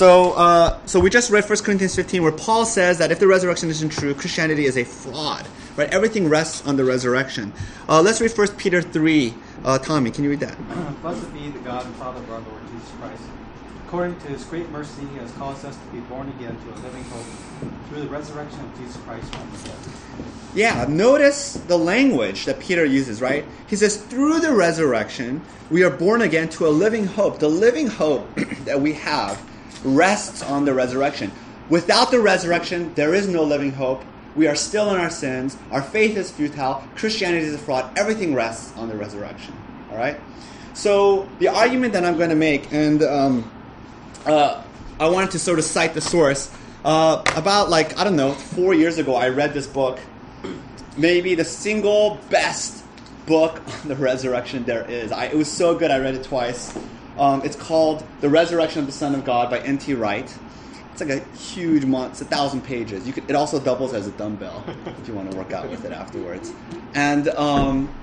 So, uh, so we just read 1 Corinthians 15, where Paul says that if the resurrection isn't true, Christianity is a fraud. Right? Everything rests on the resurrection. Uh, let's read 1 Peter 3. Uh, Tommy, can you read that? Blessed be the God and Father of our Lord Jesus Christ. According to his great mercy, he has caused us to be born again to a living hope through the resurrection of Jesus Christ from the dead. Yeah, notice the language that Peter uses, right? He says, through the resurrection, we are born again to a living hope. The living hope that we have rests on the resurrection. Without the resurrection, there is no living hope. We are still in our sins. Our faith is futile. Christianity is a fraud. Everything rests on the resurrection. All right? So, the argument that I'm going to make, and um, uh, I wanted to sort of cite the source. Uh, about, like, I don't know, four years ago, I read this book. Maybe the single best book on the resurrection there is. I, it was so good, I read it twice. Um, it's called The Resurrection of the Son of God by N.T. Wright. It's like a huge month. It's a thousand pages. You could, it also doubles as a dumbbell if you want to work out with it afterwards. And um,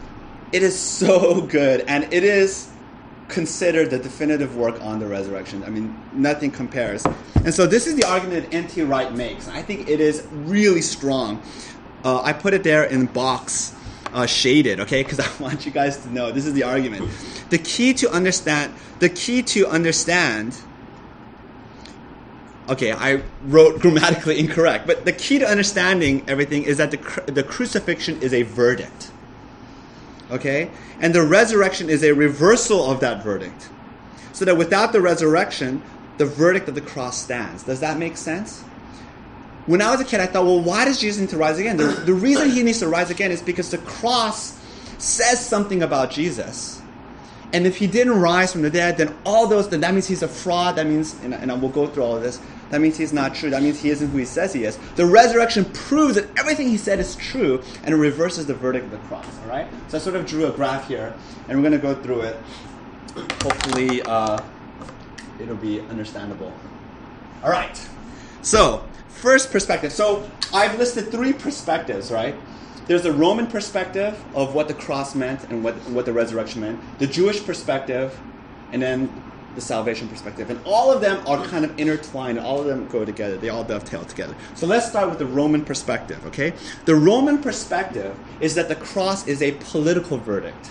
it is so good, and it is considered the definitive work on the resurrection. I mean, nothing compares. And so this is the argument that N.T. Wright makes. I think it is really strong. Uh, I put it there in box uh, shaded, okay? Because I want you guys to know this is the argument. The key to understand, the key to understand. Okay, I wrote grammatically incorrect, but the key to understanding everything is that the, the crucifixion is a verdict. Okay? And the resurrection is a reversal of that verdict. So that without the resurrection, the verdict of the cross stands. Does that make sense? When I was a kid, I thought, well, why does Jesus need to rise again? The, the reason he needs to rise again is because the cross says something about Jesus. And if he didn't rise from the dead, then all those, then that means he's a fraud. That means, and, and we'll go through all of this, that means he's not true. That means he isn't who he says he is. The resurrection proves that everything he said is true, and it reverses the verdict of the cross. All right? So I sort of drew a graph here, and we're going to go through it. Hopefully, uh, it'll be understandable. All right. So, first perspective. So, I've listed three perspectives, right? There's the Roman perspective of what the cross meant and what, what the resurrection meant, the Jewish perspective, and then the salvation perspective. And all of them are kind of intertwined, all of them go together, they all dovetail together. So let's start with the Roman perspective, okay? The Roman perspective is that the cross is a political verdict,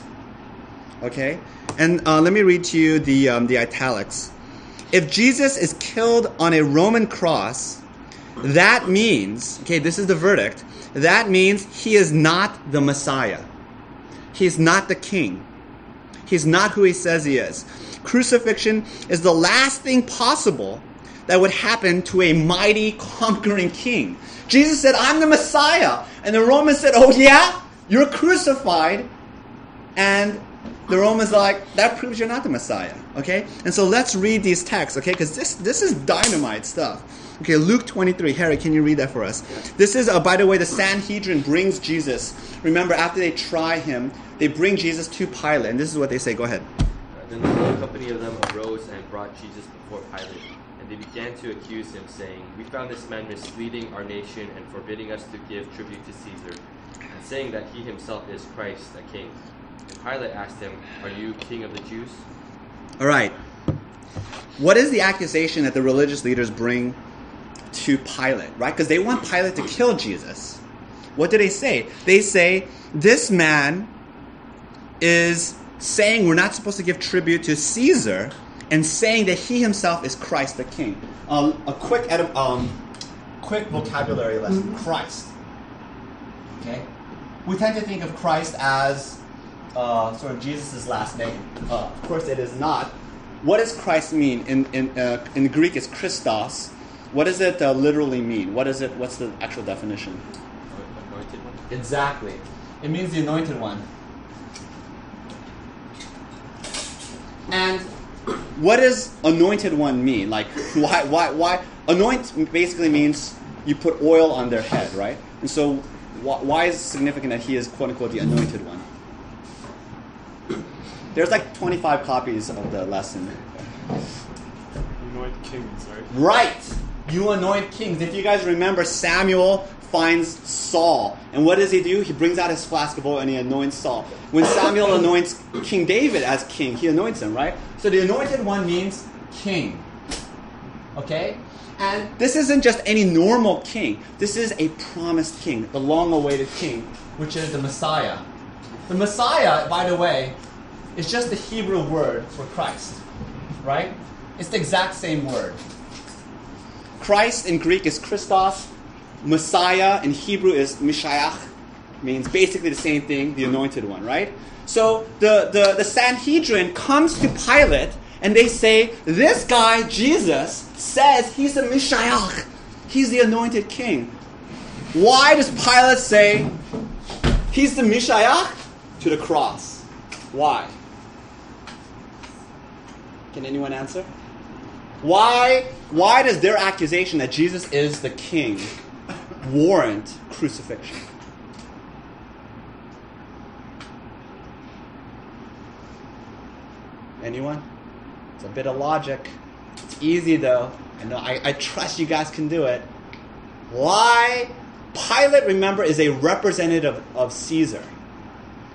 okay? And uh, let me read to you the, um, the italics. If Jesus is killed on a Roman cross, that means, okay, this is the verdict, that means he is not the Messiah. He is not the king. He's not who he says he is. Crucifixion is the last thing possible that would happen to a mighty conquering king. Jesus said, I'm the Messiah. And the Romans said, Oh, yeah? You're crucified. And the Romans are like, that proves you're not the Messiah. Okay? And so let's read these texts, okay? Because this, this is dynamite stuff. Okay, Luke 23. Harry, can you read that for us? This is, uh, by the way, the Sanhedrin brings Jesus. Remember, after they try him, they bring Jesus to Pilate. And this is what they say. Go ahead. Then the whole company of them arose and brought Jesus before Pilate. And they began to accuse him, saying, We found this man misleading our nation and forbidding us to give tribute to Caesar, and saying that he himself is Christ, the king. And Pilate asked him, Are you king of the Jews? All right. What is the accusation that the religious leaders bring to Pilate, right? Because they want Pilate to kill Jesus. What do they say? They say, This man is saying we're not supposed to give tribute to Caesar and saying that he himself is Christ the King. Um, a quick, um, quick vocabulary lesson Christ. Okay? We tend to think of Christ as uh, sort of Jesus' last name. Uh, of course, it is not. What does Christ mean? In, in, uh, in Greek, it's Christos. What does it uh, literally mean? What is it? What's the actual definition? Anointed one? Exactly. It means the anointed one. And what does anointed one mean? Like, why, why, why? Anoint basically means you put oil on their head, right? And so, why, why is it significant that he is quote unquote the anointed one? There's like 25 copies of the lesson. Anoint kings, right? Right. You anoint kings. If you guys remember, Samuel finds Saul. And what does he do? He brings out his flask of oil and he anoints Saul. When Samuel anoints King David as king, he anoints him, right? So the anointed one means king. Okay? And this isn't just any normal king. This is a promised king, the long awaited king, which is the Messiah. The Messiah, by the way, is just the Hebrew word for Christ, right? It's the exact same word. Christ in Greek is Christos, Messiah in Hebrew is Mashiach, means basically the same thing, the anointed one, right? So the, the, the Sanhedrin comes to Pilate and they say, This guy, Jesus, says he's a Mashiach, he's the anointed king. Why does Pilate say he's the Mashiach? To the cross. Why? Can anyone answer? Why, why does their accusation that Jesus is the king warrant crucifixion? Anyone? It's a bit of logic. It's easy though. I know I, I trust you guys can do it. Why? Pilate, remember, is a representative of Caesar.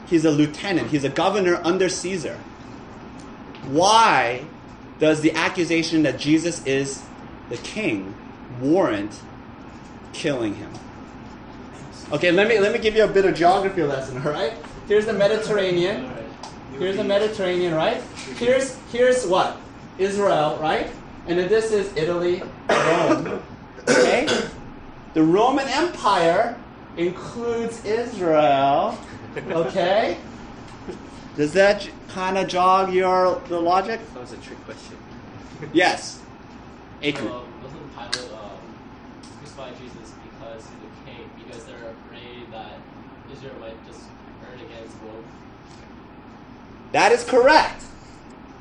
He's a lieutenant, he's a governor under Caesar. Why does the accusation that Jesus is the king warrant killing him? Okay, let me let me give you a bit of geography lesson, all right? Here's the Mediterranean. Here's the Mediterranean, right? Here's here's what? Israel, right? And then this is Italy, Rome. Okay? The Roman Empire includes Israel. Okay? Does that kind of jog your the logic? That was a trick question. Yes. Aikman. Uh, wasn't Pilate um, crucify Jesus because he's a king? Because they're afraid that Israel might just turn against Rome? That is correct.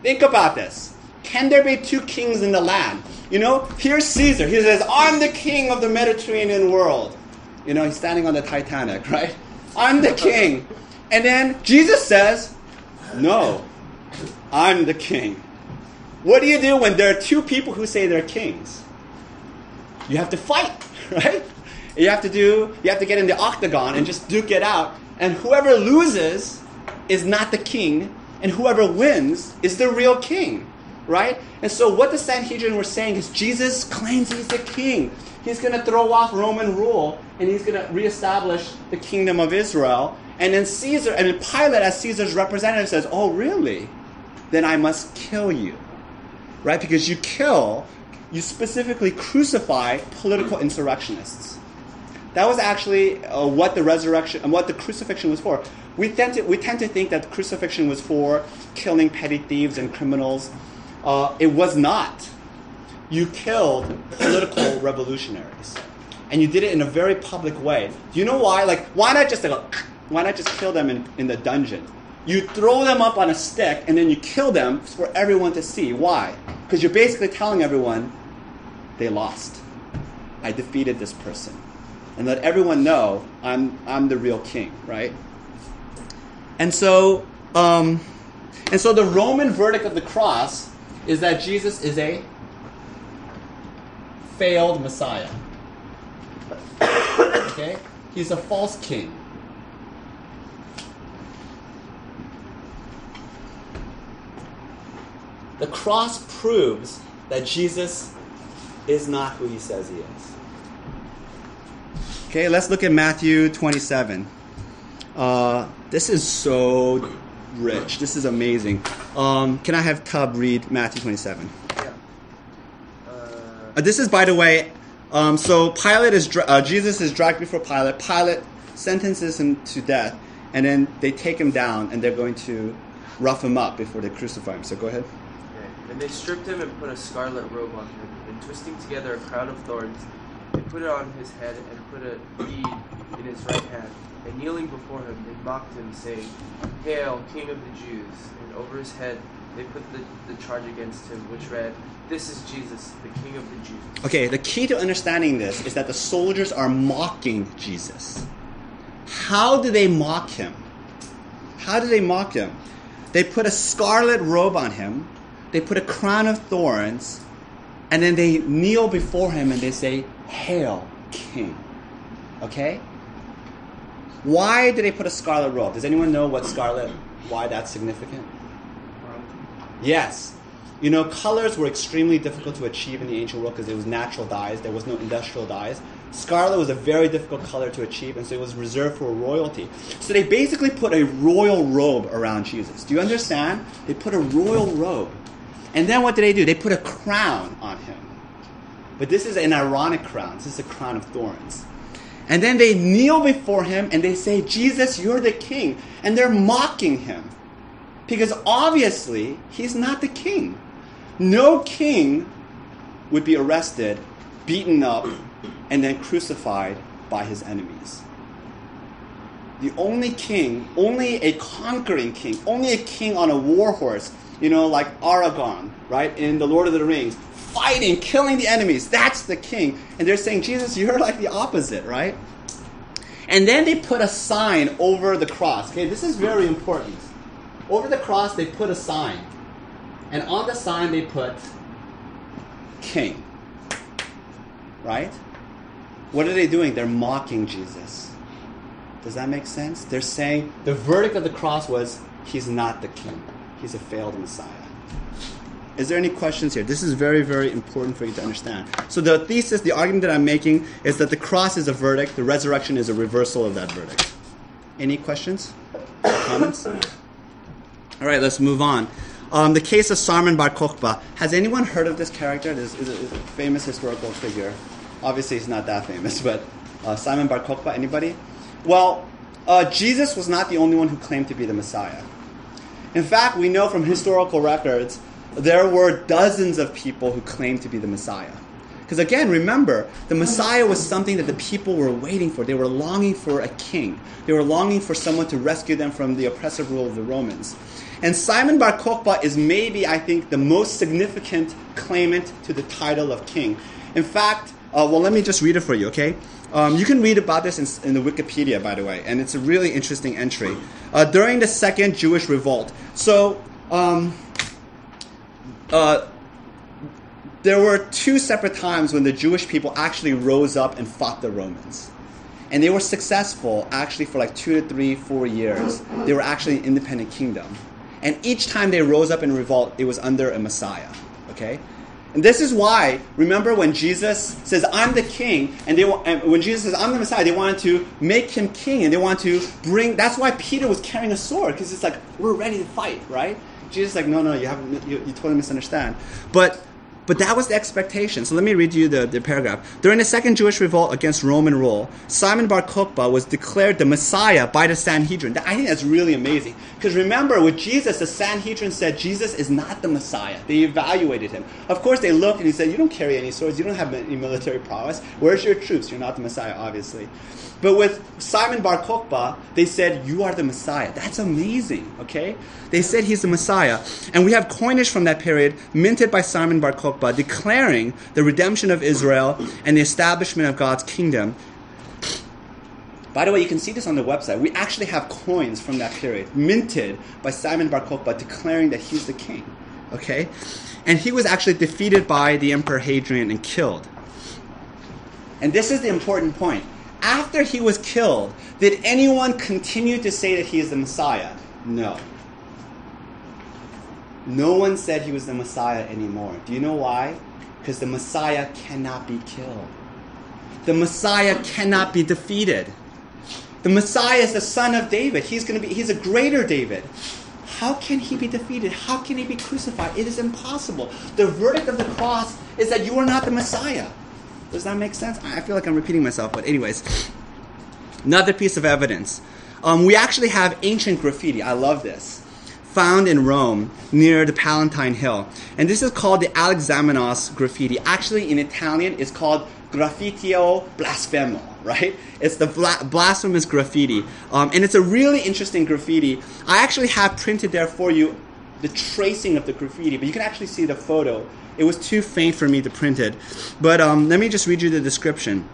Think about this. Can there be two kings in the land? You know, here's Caesar. He says, I'm the king of the Mediterranean world. You know, he's standing on the Titanic, right? I'm the king. And then Jesus says, No, I'm the king. What do you do when there are two people who say they're kings? You have to fight, right? You have to do, you have to get in the octagon and just duke it out. And whoever loses is not the king, and whoever wins is the real king, right? And so what the Sanhedrin were saying is Jesus claims he's the king. He's going to throw off Roman rule and he's going to reestablish the kingdom of Israel. And then Caesar, and then Pilate, as Caesar's representative, says, "Oh, really? Then I must kill you." right? Because you kill, you specifically crucify political insurrectionists. That was actually uh, what the resurrection and what the crucifixion was for. We tend to we tend to think that crucifixion was for killing petty thieves and criminals. Uh, it was not. You killed political revolutionaries, and you did it in a very public way. Do you know why? Like, why not just like, why not just kill them in, in the dungeon? You throw them up on a stick and then you kill them for everyone to see. Why? Because you're basically telling everyone they lost. I defeated this person. And let everyone know I'm, I'm the real king, right? And so, um, and so the Roman verdict of the cross is that Jesus is a failed Messiah. Okay? He's a false king. The cross proves that Jesus is not who he says he is. Okay, let's look at Matthew 27. Uh, this is so rich. This is amazing. Um, can I have Tub read Matthew 27? Yeah. Uh, Uh, this is, by the way, um, so Pilate is dra- uh, Jesus is dragged before Pilate. Pilate sentences him to death, and then they take him down, and they're going to rough him up before they crucify him. So go ahead. And they stripped him and put a scarlet robe on him, and twisting together a crown of thorns, they put it on his head and put a reed in his right hand. And kneeling before him, they mocked him, saying, Hail, King of the Jews! And over his head they put the, the charge against him, which read, This is Jesus, the King of the Jews. Okay, the key to understanding this is that the soldiers are mocking Jesus. How do they mock him? How do they mock him? They put a scarlet robe on him, they put a crown of thorns, and then they kneel before him and they say, Hail, King. Okay? Why did they put a scarlet robe? Does anyone know what scarlet, why that's significant? Yes. You know, colors were extremely difficult to achieve in the ancient world because it was natural dyes. There was no industrial dyes. Scarlet was a very difficult color to achieve, and so it was reserved for royalty. So they basically put a royal robe around Jesus. Do you understand? They put a royal robe. And then what did they do? They put a crown on him. But this is an ironic crown. This is a crown of thorns. And then they kneel before him and they say, Jesus, you're the king. And they're mocking him. Because obviously, he's not the king. No king would be arrested, beaten up, and then crucified by his enemies. The only king, only a conquering king, only a king on a war horse, you know, like Aragorn, right, in The Lord of the Rings, fighting, killing the enemies. That's the king. And they're saying, Jesus, you're like the opposite, right? And then they put a sign over the cross. Okay, this is very important. Over the cross, they put a sign. And on the sign, they put king. Right? What are they doing? They're mocking Jesus. Does that make sense? They're saying the verdict of the cross was he's not the king, he's a failed Messiah. Is there any questions here? This is very, very important for you to understand. So, the thesis, the argument that I'm making is that the cross is a verdict, the resurrection is a reversal of that verdict. Any questions? Comments? All right, let's move on. Um, the case of Simon Bar Kokhba. Has anyone heard of this character? This is a, a famous historical figure. Obviously, he's not that famous, but uh, Simon Bar Kokhba, anybody? Well, uh, Jesus was not the only one who claimed to be the Messiah. In fact, we know from historical records there were dozens of people who claimed to be the Messiah. Because again, remember, the Messiah was something that the people were waiting for. They were longing for a king. They were longing for someone to rescue them from the oppressive rule of the Romans. And Simon Bar Kokhba is maybe, I think, the most significant claimant to the title of king. In fact, uh, well, let me just read it for you, okay? Um, you can read about this in, in, the Wikipedia, by the way, and it's a really interesting entry. Uh, during the Second Jewish Revolt. So, um, uh, there were two separate times when the Jewish people actually rose up and fought the Romans. And they were successful actually for like two to three, four years. They were actually an independent kingdom. And each time they rose up in revolt, it was under a Messiah. Okay? And this is why, remember when Jesus says, I'm the king, and, they, and when Jesus says, I'm the Messiah, they wanted to make him king, and they want to bring, that's why Peter was carrying a sword, because it's like, we're ready to fight, right? Jesus is like, no, no, you haven't, you, you totally misunderstand. But but that was the expectation. So let me read you the, the paragraph. During the second Jewish revolt against Roman rule, Simon Bar Kokhba was declared the Messiah by the Sanhedrin. I think that's really amazing. Because remember, with Jesus, the Sanhedrin said Jesus is not the Messiah. They evaluated him. Of course, they looked and he said, You don't carry any swords, you don't have any military prowess. Where's your troops? You're not the Messiah, obviously. But with Simon Bar Kokhba, they said, You are the Messiah. That's amazing, okay? They said he's the Messiah. And we have coinage from that period minted by Simon Bar Kokhba declaring the redemption of Israel and the establishment of God's kingdom. By the way, you can see this on the website. We actually have coins from that period minted by Simon Bar Kokhba declaring that he's the king, okay? And he was actually defeated by the Emperor Hadrian and killed. And this is the important point after he was killed, did anyone continue to say that he is the Messiah? No. No one said he was the Messiah anymore. Do you know why? Because the Messiah cannot be killed. The Messiah cannot be defeated. The Messiah is the son of David. He's going to be he's a greater David. How can he be defeated? How can he be crucified? It is impossible. The verdict of the cross is that you are not the Messiah. Does that make sense? I feel like I'm repeating myself, but anyways, another piece of evidence. Um, we actually have ancient graffiti. I love this. Found in Rome near the Palatine Hill. And this is called the Alexamenos graffiti. Actually, in Italian, it's called graffitio blasfemo, right? It's the bla- blasphemous graffiti. Um, and it's a really interesting graffiti. I actually have printed there for you the tracing of the graffiti, but you can actually see the photo it was too faint for me to print it. But um, let me just read you the description.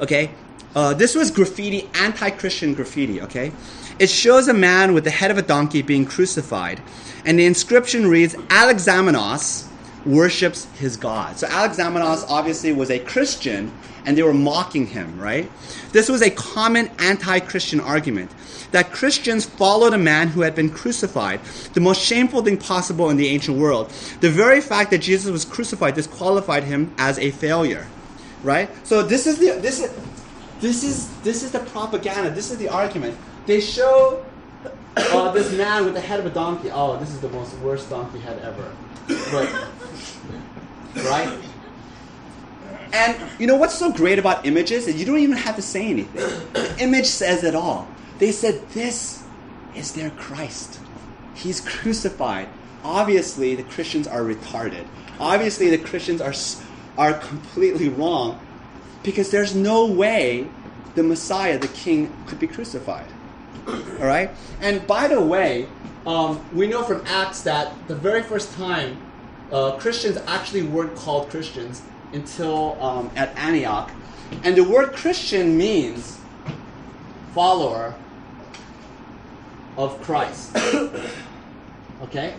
Okay, uh, this was graffiti, anti-Christian graffiti. Okay, it shows a man with the head of a donkey being crucified, and the inscription reads "Alexamenos, worships his God. So Alexamenos obviously was a Christian and they were mocking him, right? This was a common anti Christian argument that Christians followed a man who had been crucified, the most shameful thing possible in the ancient world. The very fact that Jesus was crucified disqualified him as a failure, right? So this is the this is this is this is the propaganda. This is the argument. They show uh, this man with the head of a donkey. Oh, this is the most worst donkey head ever. But right? And you know what's so great about images is you don't even have to say anything. The image says it all. They said this is their Christ. He's crucified. Obviously, the Christians are retarded. Obviously, the Christians are are completely wrong because there's no way the Messiah, the King, could be crucified. All right. And by the way, um, we know from Acts that the very first time uh, Christians actually weren't called Christians until um, at Antioch, and the word Christian means follower of Christ. okay?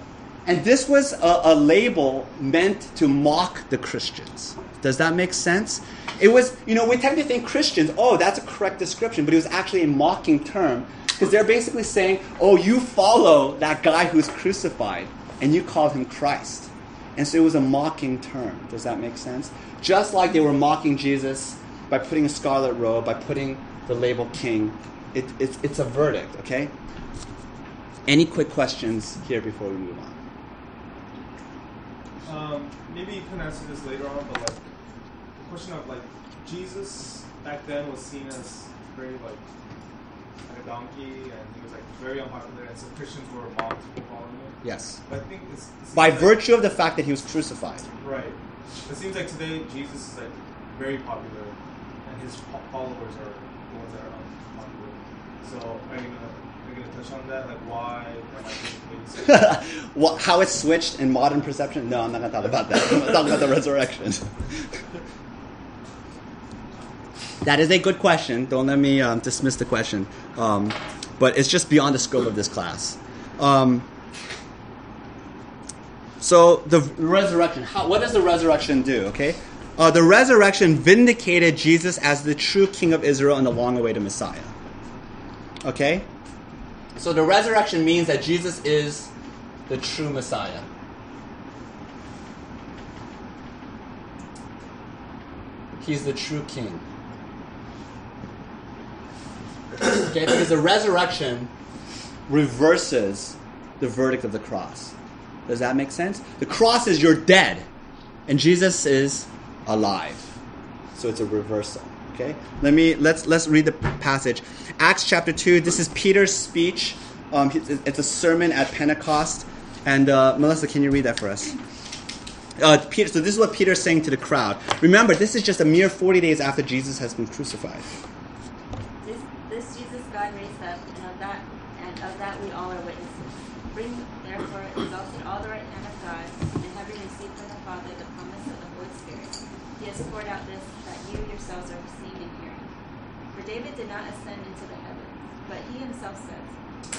And this was a, a label meant to mock the Christians. Does that make sense? It was, you know, we tend to think Christians, oh, that's a correct description, but it was actually a mocking term because they're basically saying, oh, you follow that guy who's crucified and you call him Christ. And so it was a mocking term. Does that make sense? Just like they were mocking Jesus by putting a scarlet robe, by putting the label king, it, it's, it's a verdict, okay? Any quick questions here before we move on? Um, maybe you can answer this later on, but like the question of like Jesus back then was seen as very like donkey, and he was like very unpopular, and so Christians were mocked for following him. Yes. But I think it's, it By like- virtue of the fact that he was crucified. right? It seems like today Jesus is like very popular, and his followers are the ones that are unpopular. So are you gonna are you gonna touch on that? Like why that might be the case? what, how it's switched in modern perception? No, I'm not going to talk about that. I'm to talk about the resurrection. that is a good question. Don't let me um, dismiss the question. Um, but it's just beyond the scope of this class. Um, so the resurrection. How, what does the resurrection do? Okay, uh, the resurrection vindicated Jesus as the true King of Israel and the long-awaited Messiah. Okay, so the resurrection means that Jesus is the true Messiah. He's the true King. okay, because the resurrection reverses the verdict of the cross. Does that make sense? The cross is you're dead, and Jesus is alive. So it's a reversal. Okay? Let me let's let's read the passage. Acts chapter two. This is Peter's speech. Um, it's a sermon at Pentecost. And uh, Melissa, can you read that for us? Uh, Peter, so this is what Peter's saying to the crowd. Remember, this is just a mere 40 days after Jesus has been crucified. This, this Jesus God raised up, and of that and all are witnesses. Bring therefore exalted all the right hand of God, and having received from the Father the promise of the Holy Spirit, He has poured out this that you yourselves are seeing and hearing. For David did not ascend into the heavens, but he himself says,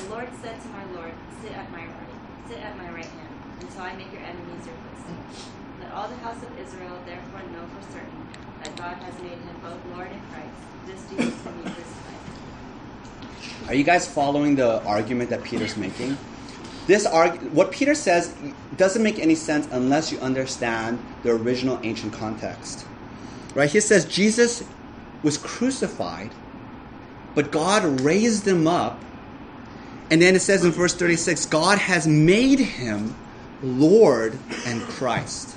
The Lord said to my Lord, Sit at my right, sit at my right hand, until I make your enemies your footstool. Let all the house of Israel therefore know for certain that God has made him both Lord and Christ, this Jesus whom you crucified. Are you guys following the argument that Peter's making? This arg- what Peter says doesn't make any sense unless you understand the original ancient context. Right? He says Jesus was crucified, but God raised him up. And then it says in verse 36 God has made him Lord and Christ.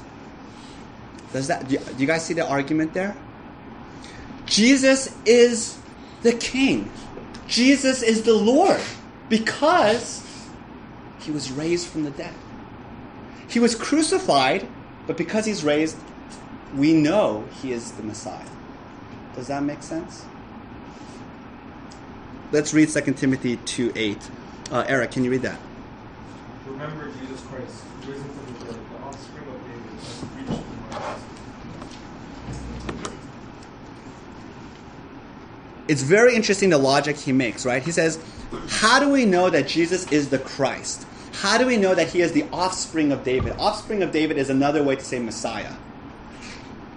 Does that do you, do you guys see the argument there? Jesus is the king. Jesus is the Lord because he was raised from the dead. He was crucified, but because he's raised, we know he is the Messiah. Does that make sense? Let's read 2 Timothy 2 8. Uh, Eric, can you read that? Remember Jesus Christ, risen from the dead, the offspring of David, as preached in my gospel. It's very interesting the logic he makes, right? He says, How do we know that Jesus is the Christ? How do we know that he is the offspring of David? Offspring of David is another way to say Messiah.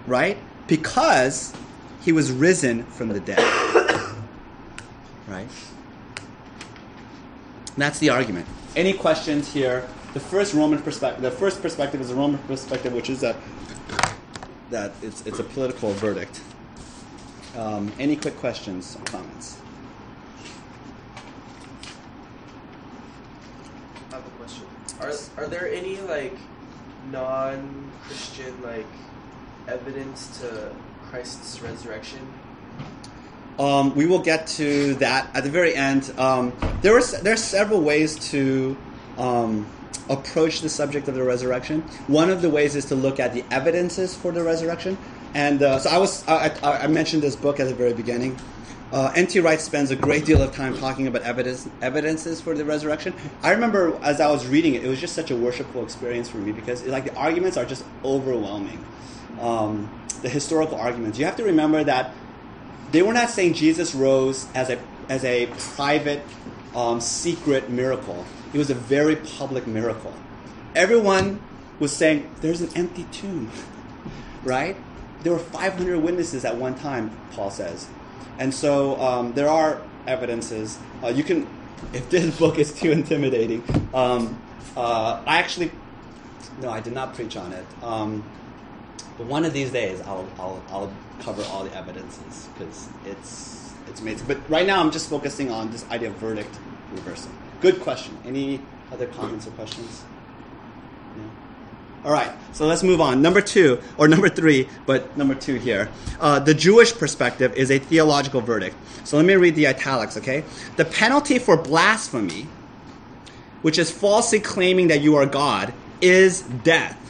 Right? Because he was risen from the dead. right? That's the argument. Any questions here? The first Roman perspective, the first perspective is a Roman perspective, which is that that it's, it's a political verdict. Um, any quick questions or comments? I have a question. Are are there any like non-Christian like evidence to Christ's resurrection? Um, we will get to that at the very end. Um, there are there are several ways to um, approach the subject of the resurrection. One of the ways is to look at the evidences for the resurrection. And uh, so I was I, I, mentioned this book at the very beginning. Uh, N.T. Wright spends a great deal of time talking about evidence, evidences for the resurrection. I remember as I was reading it, it was just such a worshipful experience for me because like the arguments are just overwhelming. Um, the historical arguments. You have to remember that they were not saying Jesus rose as a as a private, um, secret miracle. It was a very public miracle. Everyone was saying, "There's an empty tomb," right? There were 500 witnesses at one time. Paul says, and so um, there are evidences. Uh, you can, if this book is too intimidating, um, uh, I actually, no, I did not preach on it. Um, but one of these days, I'll, I'll, I'll cover all the evidences because it's it's amazing. But right now, I'm just focusing on this idea of verdict reversal. Good question. Any other comments or questions? All right, so let's move on. Number two, or number three, but number two here. Uh, the Jewish perspective is a theological verdict. So let me read the italics, okay? The penalty for blasphemy, which is falsely claiming that you are God, is death.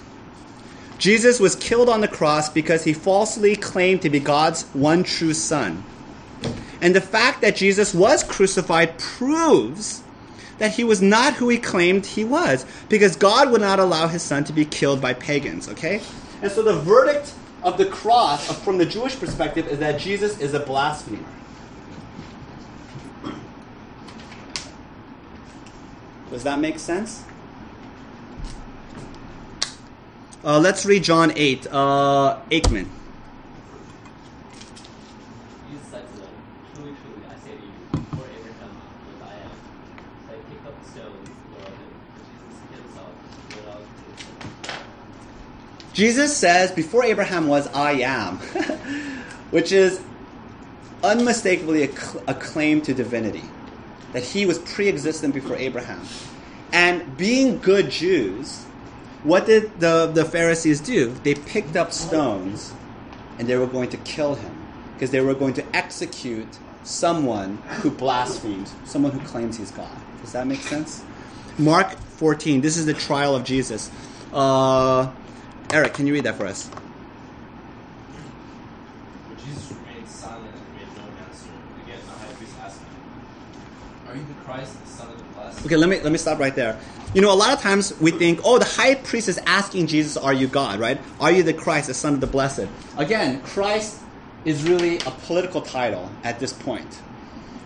Jesus was killed on the cross because he falsely claimed to be God's one true Son. And the fact that Jesus was crucified proves that he was not who he claimed he was, because God would not allow his son to be killed by pagans, okay? And so the verdict of the cross, from the Jewish perspective, is that Jesus is a blasphemer. Does that make sense? Uh, let's read John 8. Uh, Aikman. Jesus said to them, Truly, truly, I say to you, before Abraham was I am. They picked up the stones and threw at him. But Jesus himself went out to them. Jesus says, Before Abraham was, I am, which is unmistakably a, cl- a claim to divinity, that he was pre existent before Abraham. And being good Jews, what did the, the Pharisees do? They picked up stones and they were going to kill him because they were going to execute someone who blasphemes, someone who claims he's God. Does that make sense? Mark 14, this is the trial of Jesus. Uh, Eric, can you read that for us? But Jesus remained silent and made no answer. Again, the high priest asked him, Are you the Christ, the Son of the Blessed? Okay, let me let me stop right there. You know, a lot of times we think, oh, the high priest is asking Jesus, "Are you God?" Right? Are you the Christ, the Son of the Blessed? Again, Christ is really a political title at this point. point,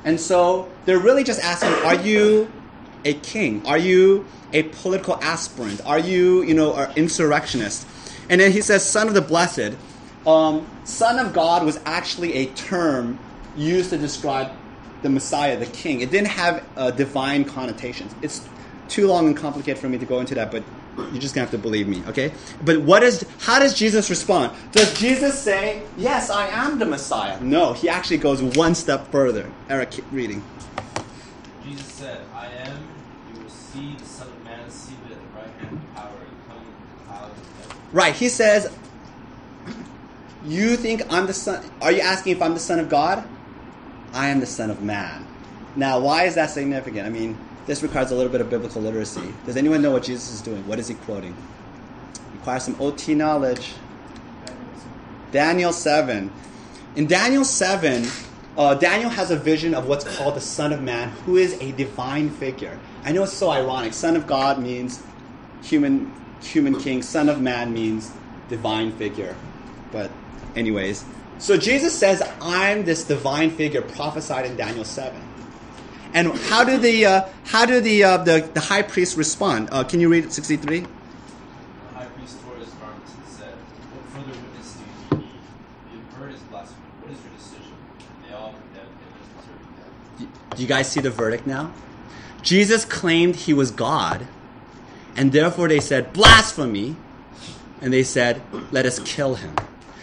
and so they're really just asking, "Are you a king? Are you a political aspirant? Are you, you know, an insurrectionist?" And then he says, "Son of the Blessed." Um, Son of God was actually a term used to describe the Messiah, the King. It didn't have uh, divine connotations. It's too long and complicated for me to go into that, but you're just gonna have to believe me, okay? But what is? How does Jesus respond? Does Jesus say, "Yes, I am the Messiah"? No, he actually goes one step further. Eric, keep reading. Jesus said, I am, you will see the Son of Man seated at the right hand of power and coming with the clouds of heaven. Right. He says, "You think I'm the son? Are you asking if I'm the son of God? I am the son of man." Now, why is that significant? I mean, this requires a little bit of biblical literacy. Does anyone know what Jesus is doing? What is he quoting? Requires some OT knowledge. Daniel 7. In Daniel 7, uh, Daniel has a vision of what's called the Son of Man, who is a divine figure. I know it's so ironic. Son of God means human, human king. Son of Man means divine figure. But, anyways. So Jesus says, I'm this divine figure prophesied in Daniel 7. And how do the uh, how do the, uh, the the high priest respond? Uh, can you read 63? The high priest tore his garments and said, What further witness do you need? You have heard his blasphemy. What is your decision? They all condemned him as deserving death. Do you guys see the verdict now? Jesus claimed he was God, and therefore they said, blasphemy, and they said, let us kill him.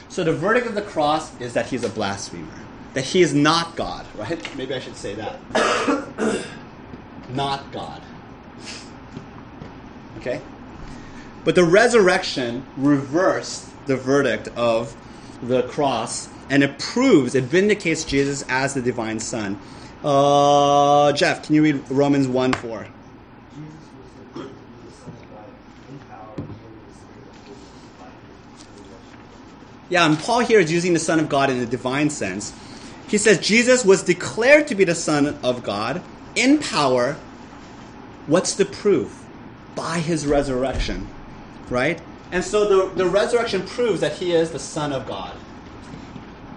So the verdict of the cross is that he's a blasphemer, that he is not God, right? Maybe I should say that. not God. Okay? But the resurrection reversed the verdict of the cross, and it proves, it vindicates Jesus as the divine Son. Uh, Jeff, can you read Romans 1 4? Jesus was the, the Son of God in power and the Spirit of holiness by his resurrection. Yeah, and Paul here is using the Son of God in a divine sense. He says Jesus was declared to be the Son of God in power. What's the proof? By his resurrection, right? And so the, the resurrection proves that he is the Son of God.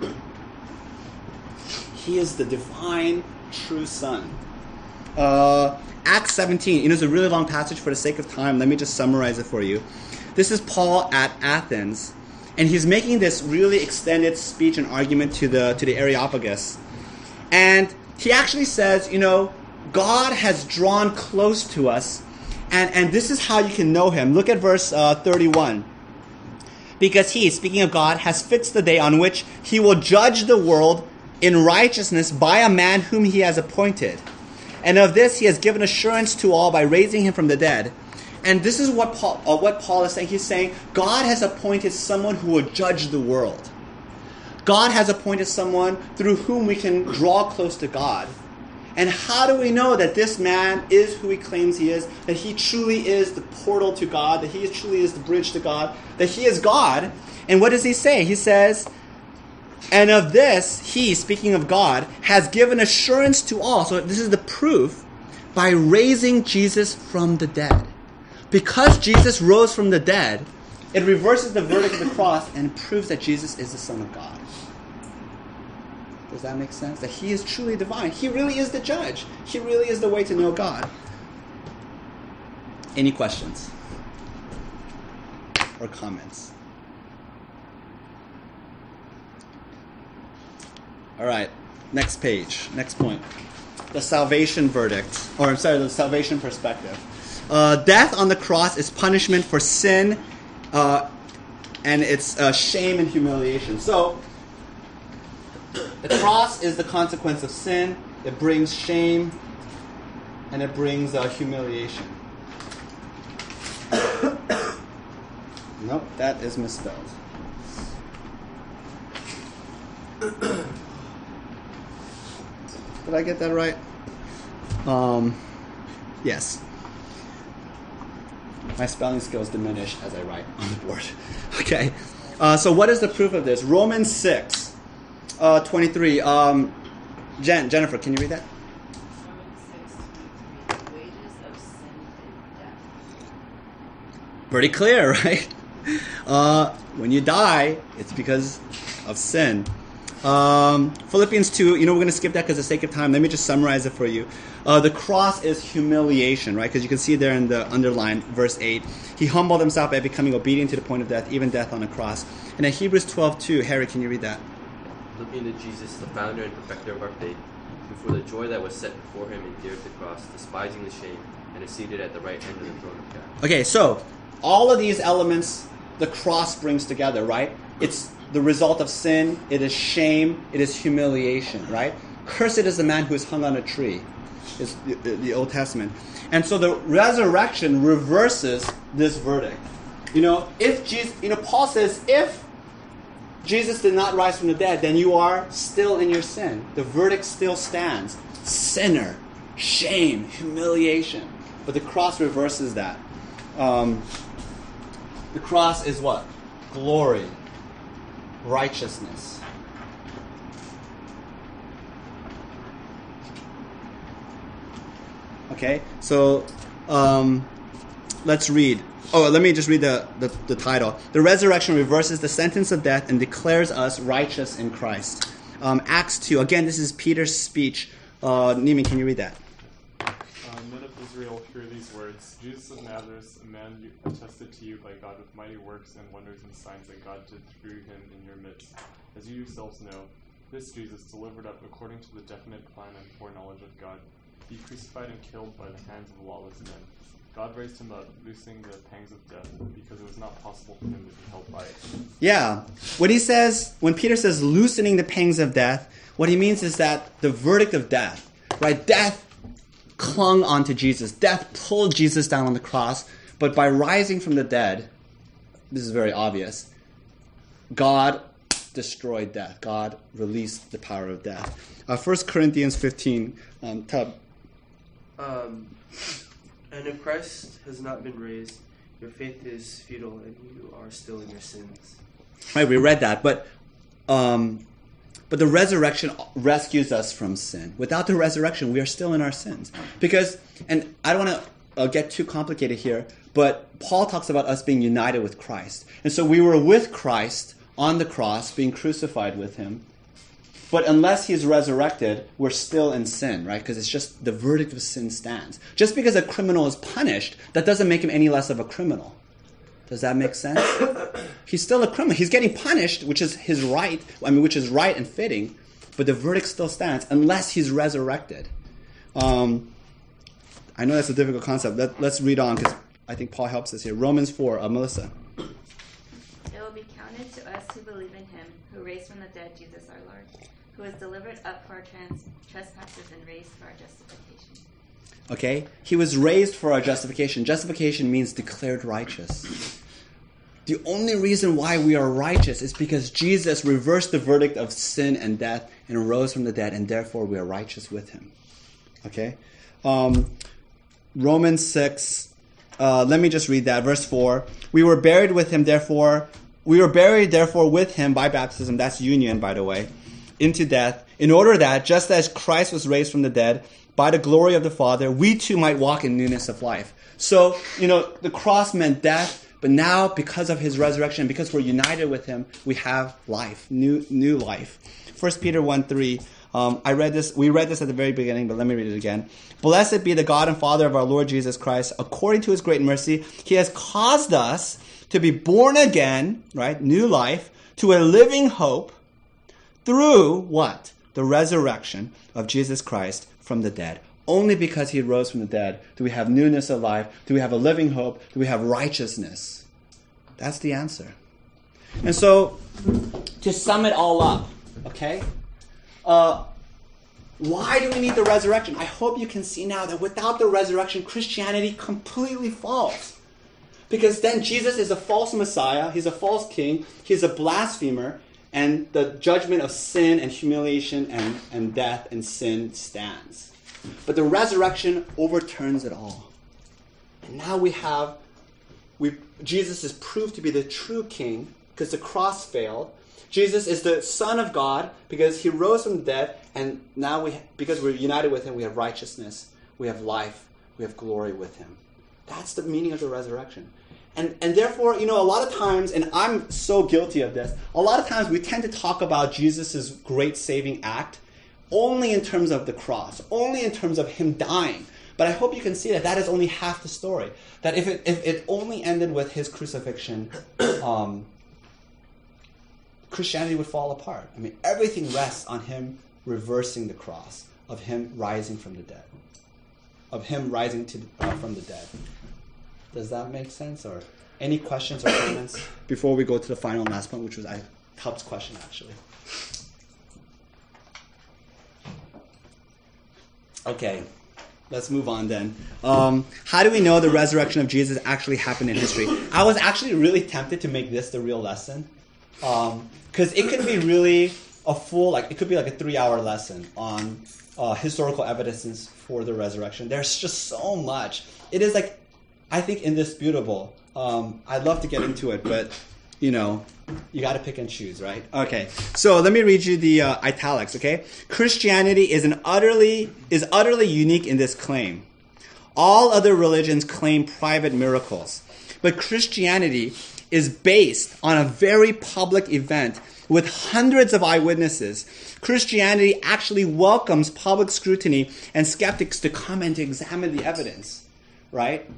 He is the divine, true Son. Uh, Acts 17, you know, it's a really long passage for the sake of time. Let me just summarize it for you. This is Paul at Athens, and he's making this really extended speech and argument to the, to the Areopagus. And he actually says, you know, God has drawn close to us, and, and this is how you can know him. Look at verse uh, 31 because he, speaking of God, has fixed the day on which he will judge the world in righteousness by a man whom he has appointed. And of this he has given assurance to all by raising him from the dead. And this is what Paul, uh, what Paul is saying. He's saying God has appointed someone who will judge the world. God has appointed someone through whom we can draw close to God. And how do we know that this man is who he claims he is? That he truly is the portal to God, that he truly is the bridge to God, that he is God? And what does he say? He says, and of this, he, speaking of God, has given assurance to all. So this is the proof by raising Jesus from the dead. Because Jesus rose from the dead, it reverses the verdict of the cross and proves that Jesus is the Son of God. Does that make sense? That he is truly divine. He really is the judge. He really is the way to know God. Any questions or comments? All right, next page, next point. The salvation verdict, or I'm sorry, the salvation perspective. Uh, death on the cross is punishment for sin, uh, and it's uh, shame and humiliation. So, the cross is the consequence of sin. It brings shame, and it brings uh, humiliation. nope, that is misspelled. Did I get that right? Um, yes. My spelling skills diminish as I write on the board. Okay. Uh, so, what is the proof of this? Romans 6, uh, 23. Um, Jen, Jennifer, can you read that? Pretty clear, right? Uh, when you die, it's because of sin. Um, Philippians 2, you know, we're going to skip that because of the sake of time. Let me just summarize it for you. Uh, the cross is humiliation, right? Because you can see there in the underline, verse 8. He humbled himself by becoming obedient to the point of death, even death on a cross. And in Hebrews 12, 2, Harry, can you read that? Looking to Jesus, the founder and perfecter of our faith, who for the joy that was set before him endured the cross, despising the shame, and is seated at the right hand of the throne of God. Okay, so all of these elements the cross brings together, right? It's the result of sin, it is shame, it is humiliation, right? Cursed is the man who is hung on a tree, is the, the, Old Testament. And so the resurrection reverses this verdict. You know, if Jesus, you know, Paul says, if Jesus did not rise from the dead, then you are still in your sin. The verdict still stands. Sinner, shame, humiliation. But the cross reverses that. Um, the cross is what? Glory, righteousness. Okay, so um, let's read. Oh, let me just read the, the, the title. The resurrection reverses the sentence of death and declares us righteous in Christ. Um, Acts 2. Again, this is Peter's speech Uh, Neiman, can you read that? Uh, men of Israel, hear these words. Jesus of Nazareth, a man attested to you by God with mighty works and wonders and signs that God did through him in your midst. As you yourselves know, this Jesus, delivered up according to the definite plan and foreknowledge of God, he crucified and killed by the hands of lawless men. God raised him up, loosing the pangs of death, because it was not possible for him to be held by it. Yeah. When he says, when Peter says loosening the pangs of death, what he means is that the verdict of death, right? Death clung onto Jesus. Death pulled Jesus down on the cross. But by rising from the dead, this is very obvious, God destroyed death. God released the power of death. Uh, 1 Corinthians 15, um, Tub. Um, and if Christ has not been raised, your faith is futile and you are still in your sins. Right, we read that, but um, but the resurrection rescues us from sin. Without the resurrection, we are still in our sins. Because, and I don't want to uh, get too complicated here, but Paul talks about us being united with Christ, and so we were with Christ on the cross, being crucified with Him. But unless he's resurrected, we're still in sin, right? Because it's just the verdict of sin stands. Just because a criminal is punished, that doesn't make him any less of a criminal. Does that make sense? he's still a criminal. He's getting punished, which is his right. I mean, which is right and fitting. But the verdict still stands unless he's resurrected. Um, I know that's a difficult concept. Let, us read on because I think Paul helps us here. Romans four, uh, Melissa. It will be counted to us who believe in him, who raised from the dead Jesus our Lord, who was delivered up for our trans- trespasses and raised for our justification. Okay? He was raised for our justification. Justification means declared righteous. The only reason why we are righteous is because Jesus reversed the verdict of sin and death and rose from the dead, and therefore we are righteous with him. Okay? Um, Romans 6, uh, let me just read that. Verse 4. We were buried with him, therefore, we were buried, therefore, with him by baptism. That's union, by the way, into death, in order that, just as Christ was raised from the dead by the glory of the Father, we too might walk in newness of life. So, you know, the cross meant death, but now, because of his resurrection, because we're united with him, we have life, new, new life. 1 Peter 1 3. Um, I read this, we read this at the very beginning, but let me read it again. Blessed be the God and Father of our Lord Jesus Christ. According to his great mercy, he has caused us to be born again, right? New life, to a living hope through what? The resurrection of Jesus Christ from the dead. Only because he rose from the dead do we have newness of life, do we have a living hope, do we have righteousness. That's the answer. And so, to sum it all up, okay? Uh, why do we need the resurrection? I hope you can see now that without the resurrection, Christianity completely falls. Because then Jesus is a false Messiah, he's a false king, he's a blasphemer, and the judgment of sin and humiliation and, and death and sin stands. But the resurrection overturns it all. And now we have, we, Jesus is proved to be the true king because the cross failed. Jesus is the Son of God because he rose from the dead, and now we, because we're united with him, we have righteousness, we have life, we have glory with him. That's the meaning of the resurrection. And, and therefore, you know, a lot of times, and I'm so guilty of this, a lot of times we tend to talk about Jesus' great saving act only in terms of the cross, only in terms of him dying. But I hope you can see that that is only half the story. That if it, if it only ended with his crucifixion, um, Christianity would fall apart. I mean, everything rests on him reversing the cross, of him rising from the dead, of him rising to, uh, from the dead. Does that make sense? Or any questions or comments before we go to the final last point, which was I question actually. Okay, let's move on then. Um, how do we know the resurrection of Jesus actually happened in history? I was actually really tempted to make this the real lesson because um, it could be really a full, like it could be like a three-hour lesson on uh, historical evidences for the resurrection. There's just so much. It is like I think indisputable. Um, I'd love to get into it, but you know, you got to pick and choose, right? Okay. So let me read you the uh, italics. Okay, Christianity is an utterly is utterly unique in this claim. All other religions claim private miracles, but Christianity is based on a very public event with hundreds of eyewitnesses, Christianity actually welcomes public scrutiny and skeptics to come and to examine the evidence, right?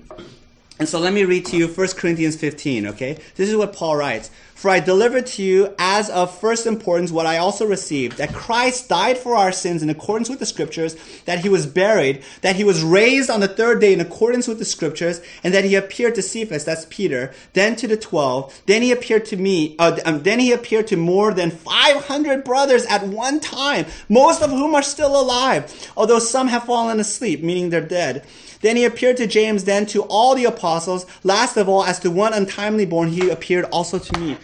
And so let me read to you 1 Corinthians 15, okay? This is what Paul writes. For I delivered to you as of first importance what I also received, that Christ died for our sins in accordance with the scriptures, that he was buried, that he was raised on the third day in accordance with the scriptures, and that he appeared to Cephas, that's Peter, then to the twelve, then he appeared to me, uh, um, then he appeared to more than 500 brothers at one time, most of whom are still alive, although some have fallen asleep, meaning they're dead. Then he appeared to James, then to all the apostles. Last of all, as to one untimely born, he appeared also to me.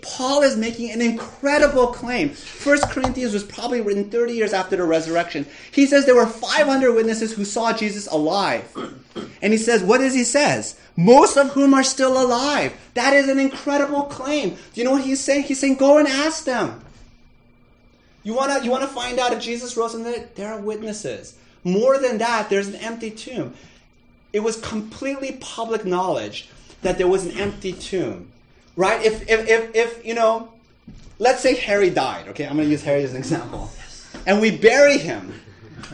Paul is making an incredible claim. First Corinthians was probably written 30 years after the resurrection. He says there were 500 witnesses who saw Jesus alive. And he says, what does he says? Most of whom are still alive. That is an incredible claim. Do you know what he's saying? He's saying, go and ask them. You want to you wanna find out if Jesus rose from the dead? There are witnesses. More than that, there's an empty tomb. It was completely public knowledge that there was an empty tomb. Right? If, if, if, if you know, let's say Harry died, okay? I'm going to use Harry as an example. And we bury him.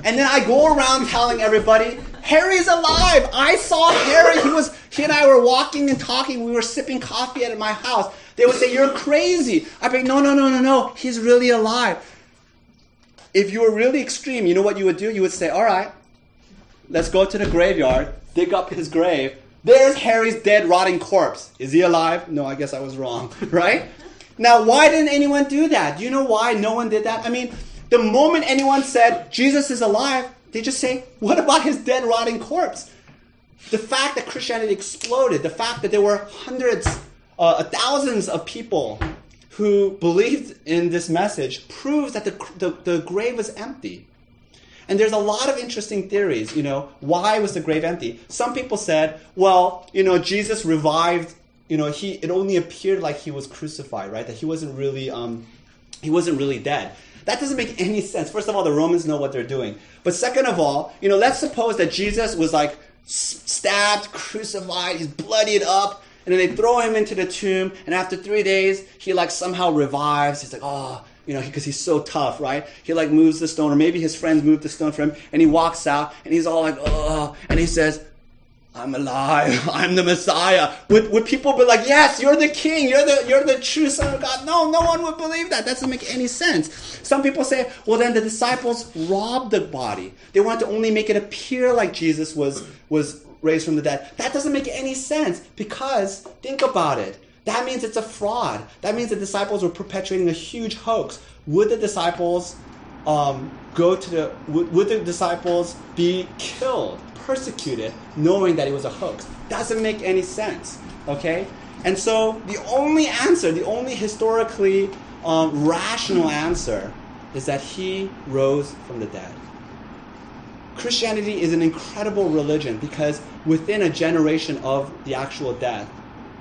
And then I go around telling everybody, Harry's alive. I saw Harry. He was he and I were walking and talking. We were sipping coffee at my house. They would say, You're crazy. I'd be no, no, no, no, no. He's really alive. If you were really extreme, you know what you would do? You would say, All right, let's go to the graveyard, dig up his grave. There's Harry's dead, rotting corpse. Is he alive? No, I guess I was wrong, right? Now, why didn't anyone do that? Do you know why no one did that? I mean, the moment anyone said Jesus is alive, they just say, What about his dead, rotting corpse? The fact that Christianity exploded, the fact that there were hundreds, uh, thousands of people who believed in this message proves that the, the, the grave was empty. And there's a lot of interesting theories, you know, why was the grave empty? Some people said, well, you know, Jesus revived, you know, he it only appeared like he was crucified, right? That he wasn't really um he wasn't really dead. That doesn't make any sense. First of all, the Romans know what they're doing. But second of all, you know, let's suppose that Jesus was like stabbed, crucified, he's bloodied up, and then they throw him into the tomb, and after three days, he like somehow revives. He's like, oh, you know, because he's so tough, right? He like moves the stone, or maybe his friends move the stone for him, and he walks out, and he's all like, oh, and he says, I'm alive. I'm the Messiah. Would, would people be like, yes, you're the king. You're the, you're the true son of God? No, no one would believe that. That doesn't make any sense. Some people say, well, then the disciples robbed the body. They wanted to only make it appear like Jesus was, was raised from the dead. That doesn't make any sense because think about it. That means it's a fraud. That means the disciples were perpetuating a huge hoax. Would the disciples um, go to the, would, would the disciples be killed? persecuted knowing that it was a hoax. Doesn't make any sense. Okay? And so the only answer, the only historically um, rational answer, is that he rose from the dead. Christianity is an incredible religion because within a generation of the actual death,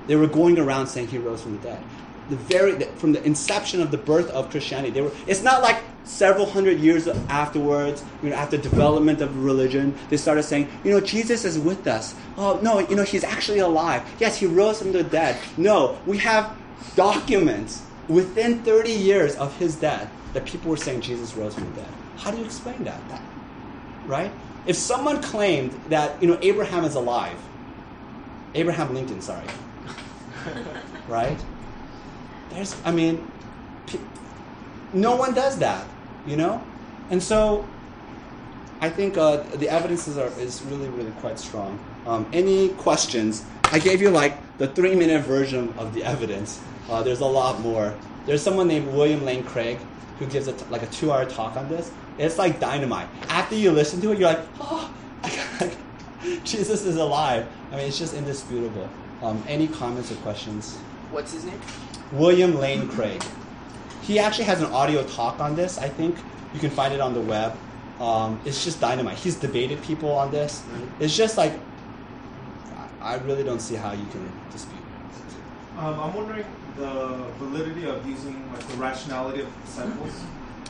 they were going around saying he rose from the dead. The very from the inception of the birth of Christianity, they were. It's not like several hundred years afterwards, you know, after development of religion, they started saying, you know, Jesus is with us. Oh no, you know, he's actually alive. Yes, he rose from the dead. No, we have documents within 30 years of his death that people were saying Jesus rose from the dead. How do you explain that? Right? If someone claimed that, you know, Abraham is alive, Abraham Lincoln, sorry, right? There's, I mean, no one does that, you know? And so I think uh, the evidences are, is really, really quite strong. Um, any questions? I gave you like the three minute version of the evidence. Uh, there's a lot more. There's someone named William Lane Craig who gives a t- like a two hour talk on this. It's like dynamite. After you listen to it, you're like, oh, Jesus is alive. I mean, it's just indisputable. Um, any comments or questions? What's his name? William Lane Craig. He actually has an audio talk on this. I think you can find it on the web. Um, it's just dynamite. He's debated people on this. It's just like I really don't see how you can dispute. Um, I'm wondering the validity of using like the rationality of disciples.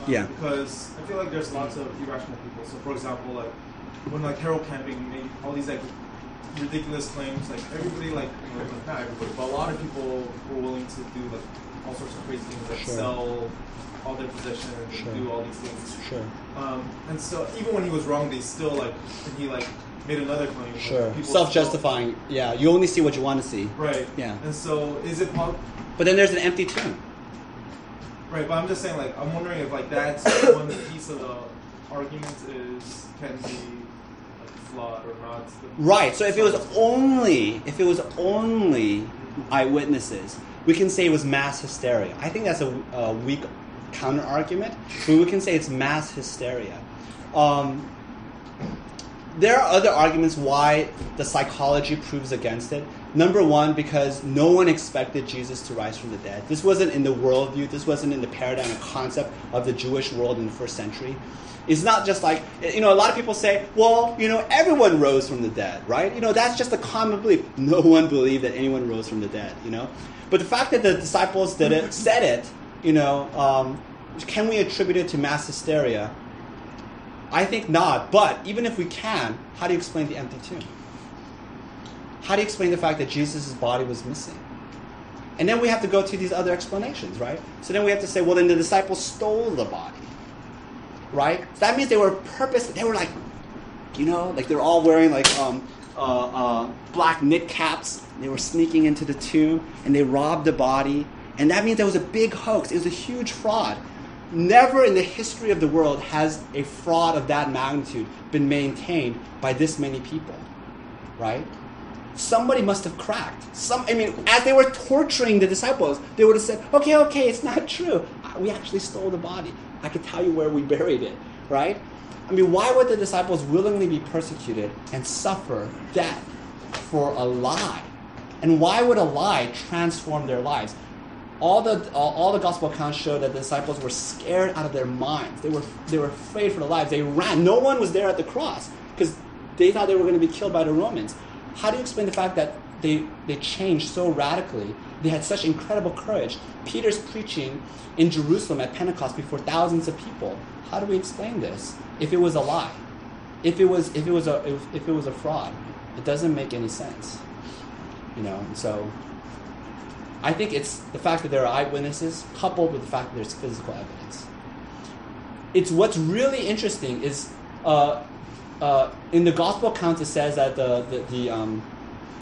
Um, Yeah. Because I feel like there's lots of irrational people. So for example, like when like Harold Camping made all these like ridiculous claims, like everybody like, you know, not everybody, but a lot of people were willing to do like all sorts of crazy things, like Sure. sell all their possessions and Sure. do all these things. Sure. Um, and so even when he was wrong, they still like and he like made another claim. Sure. Self-justifying. Yeah. You only see what you want to see. right? Yeah. And so is it po- But then there's an empty tomb. Right? But I'm just saying, like, I'm wondering if like that's one piece of the argument is can be like, flawed or not. Right. So if it was only if it was only eyewitnesses, we can say it was mass hysteria. I think that's a, a weak counter argument, but we can say it's mass hysteria. Um, there are other arguments why the psychology proves against it. Number one, because no one expected Jesus to rise from the dead. This wasn't in the worldview, this wasn't in the paradigm and concept of the Jewish world in the first century. It's not just like, you know, a lot of people say, well, you know, everyone rose from the dead, right? You know, that's just a common belief. No one believed that anyone rose from the dead, you know? But the fact that the disciples did it, said it, you know, um, can we attribute it to mass hysteria? I think not. But even if we can, how do you explain the empty tomb? How do you explain the fact that Jesus' body was missing? And then we have to go to these other explanations, right? So then we have to say, well, then the disciples stole the body, right? So that means they were purpose. They were like, you know, like they're all wearing like um, uh, uh, black knit caps. They were sneaking into the tomb and they robbed the body. And that means there was a big hoax. It was a huge fraud. Never in the history of the world has a fraud of that magnitude been maintained by this many people, right? Somebody must have cracked. Some, I mean, as they were torturing the disciples, they would have said, "Okay, okay, it's not true. Uh, we actually stole the body. I can tell you where we buried it." Right? I mean, why would the disciples willingly be persecuted and suffer death for a lie? And why would a lie transform their lives? all the all, all the gospel accounts show that the disciples were scared out of their minds. They were they were afraid for their lives. They ran. No one was there at the cross because they thought they were going to be killed by the Romans. How do you explain the fact that they they changed so radically? They had such incredible courage. Peter's preaching in Jerusalem at Pentecost before thousands of people. How do we explain this? If it was a lie, if it was if it was a if, if it was a fraud, it doesn't make any sense. You know, so I think it's the fact that there are eyewitnesses coupled with the fact that there's physical evidence. It's what's really interesting is uh, uh, in the gospel accounts it says that the the, the, um,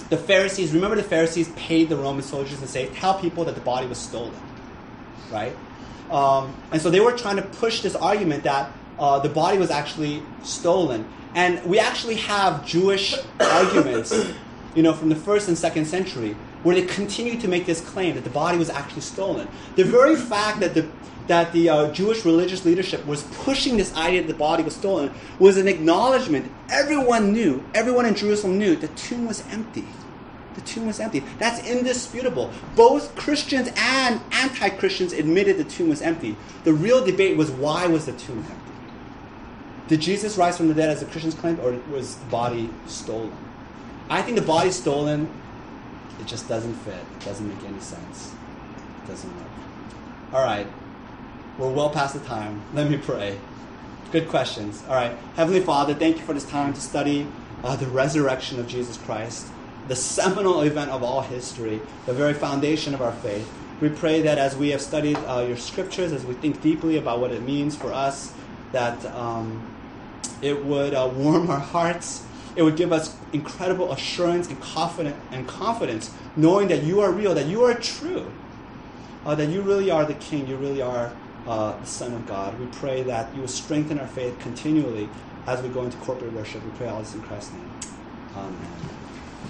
the Pharisees remember the Pharisees paid the Roman soldiers to say tell people that the body was stolen, right? Um, and so they were trying to push this argument that uh, the body was actually stolen, and we actually have Jewish arguments, you know, from the first and second century where they continued to make this claim that the body was actually stolen. The very fact that the that the uh, Jewish religious leadership was pushing this idea that the body was stolen was an acknowledgement. Everyone knew, everyone in Jerusalem knew, the tomb was empty. The tomb was empty. That's indisputable. Both Christians and anti Christians admitted the tomb was empty. The real debate was why was the tomb empty? Did Jesus rise from the dead as the Christians claimed, or was the body stolen? I think the body stolen it just doesn't fit. It doesn't make any sense. It doesn't work. All right. We're well past the time. Let me pray. Good questions. All right. Heavenly Father, thank you for this time to study uh, the resurrection of Jesus Christ, the seminal event of all history, the very foundation of our faith. We pray that as we have studied uh, your scriptures, as we think deeply about what it means for us, that um, it would uh, warm our hearts it would give us incredible assurance and confidence and confidence knowing that you are real that you are true uh, that you really are the king you really are uh, the son of god. We pray that you will strengthen our faith continually as we go into corporate worship. We pray all this in christ's name. Amen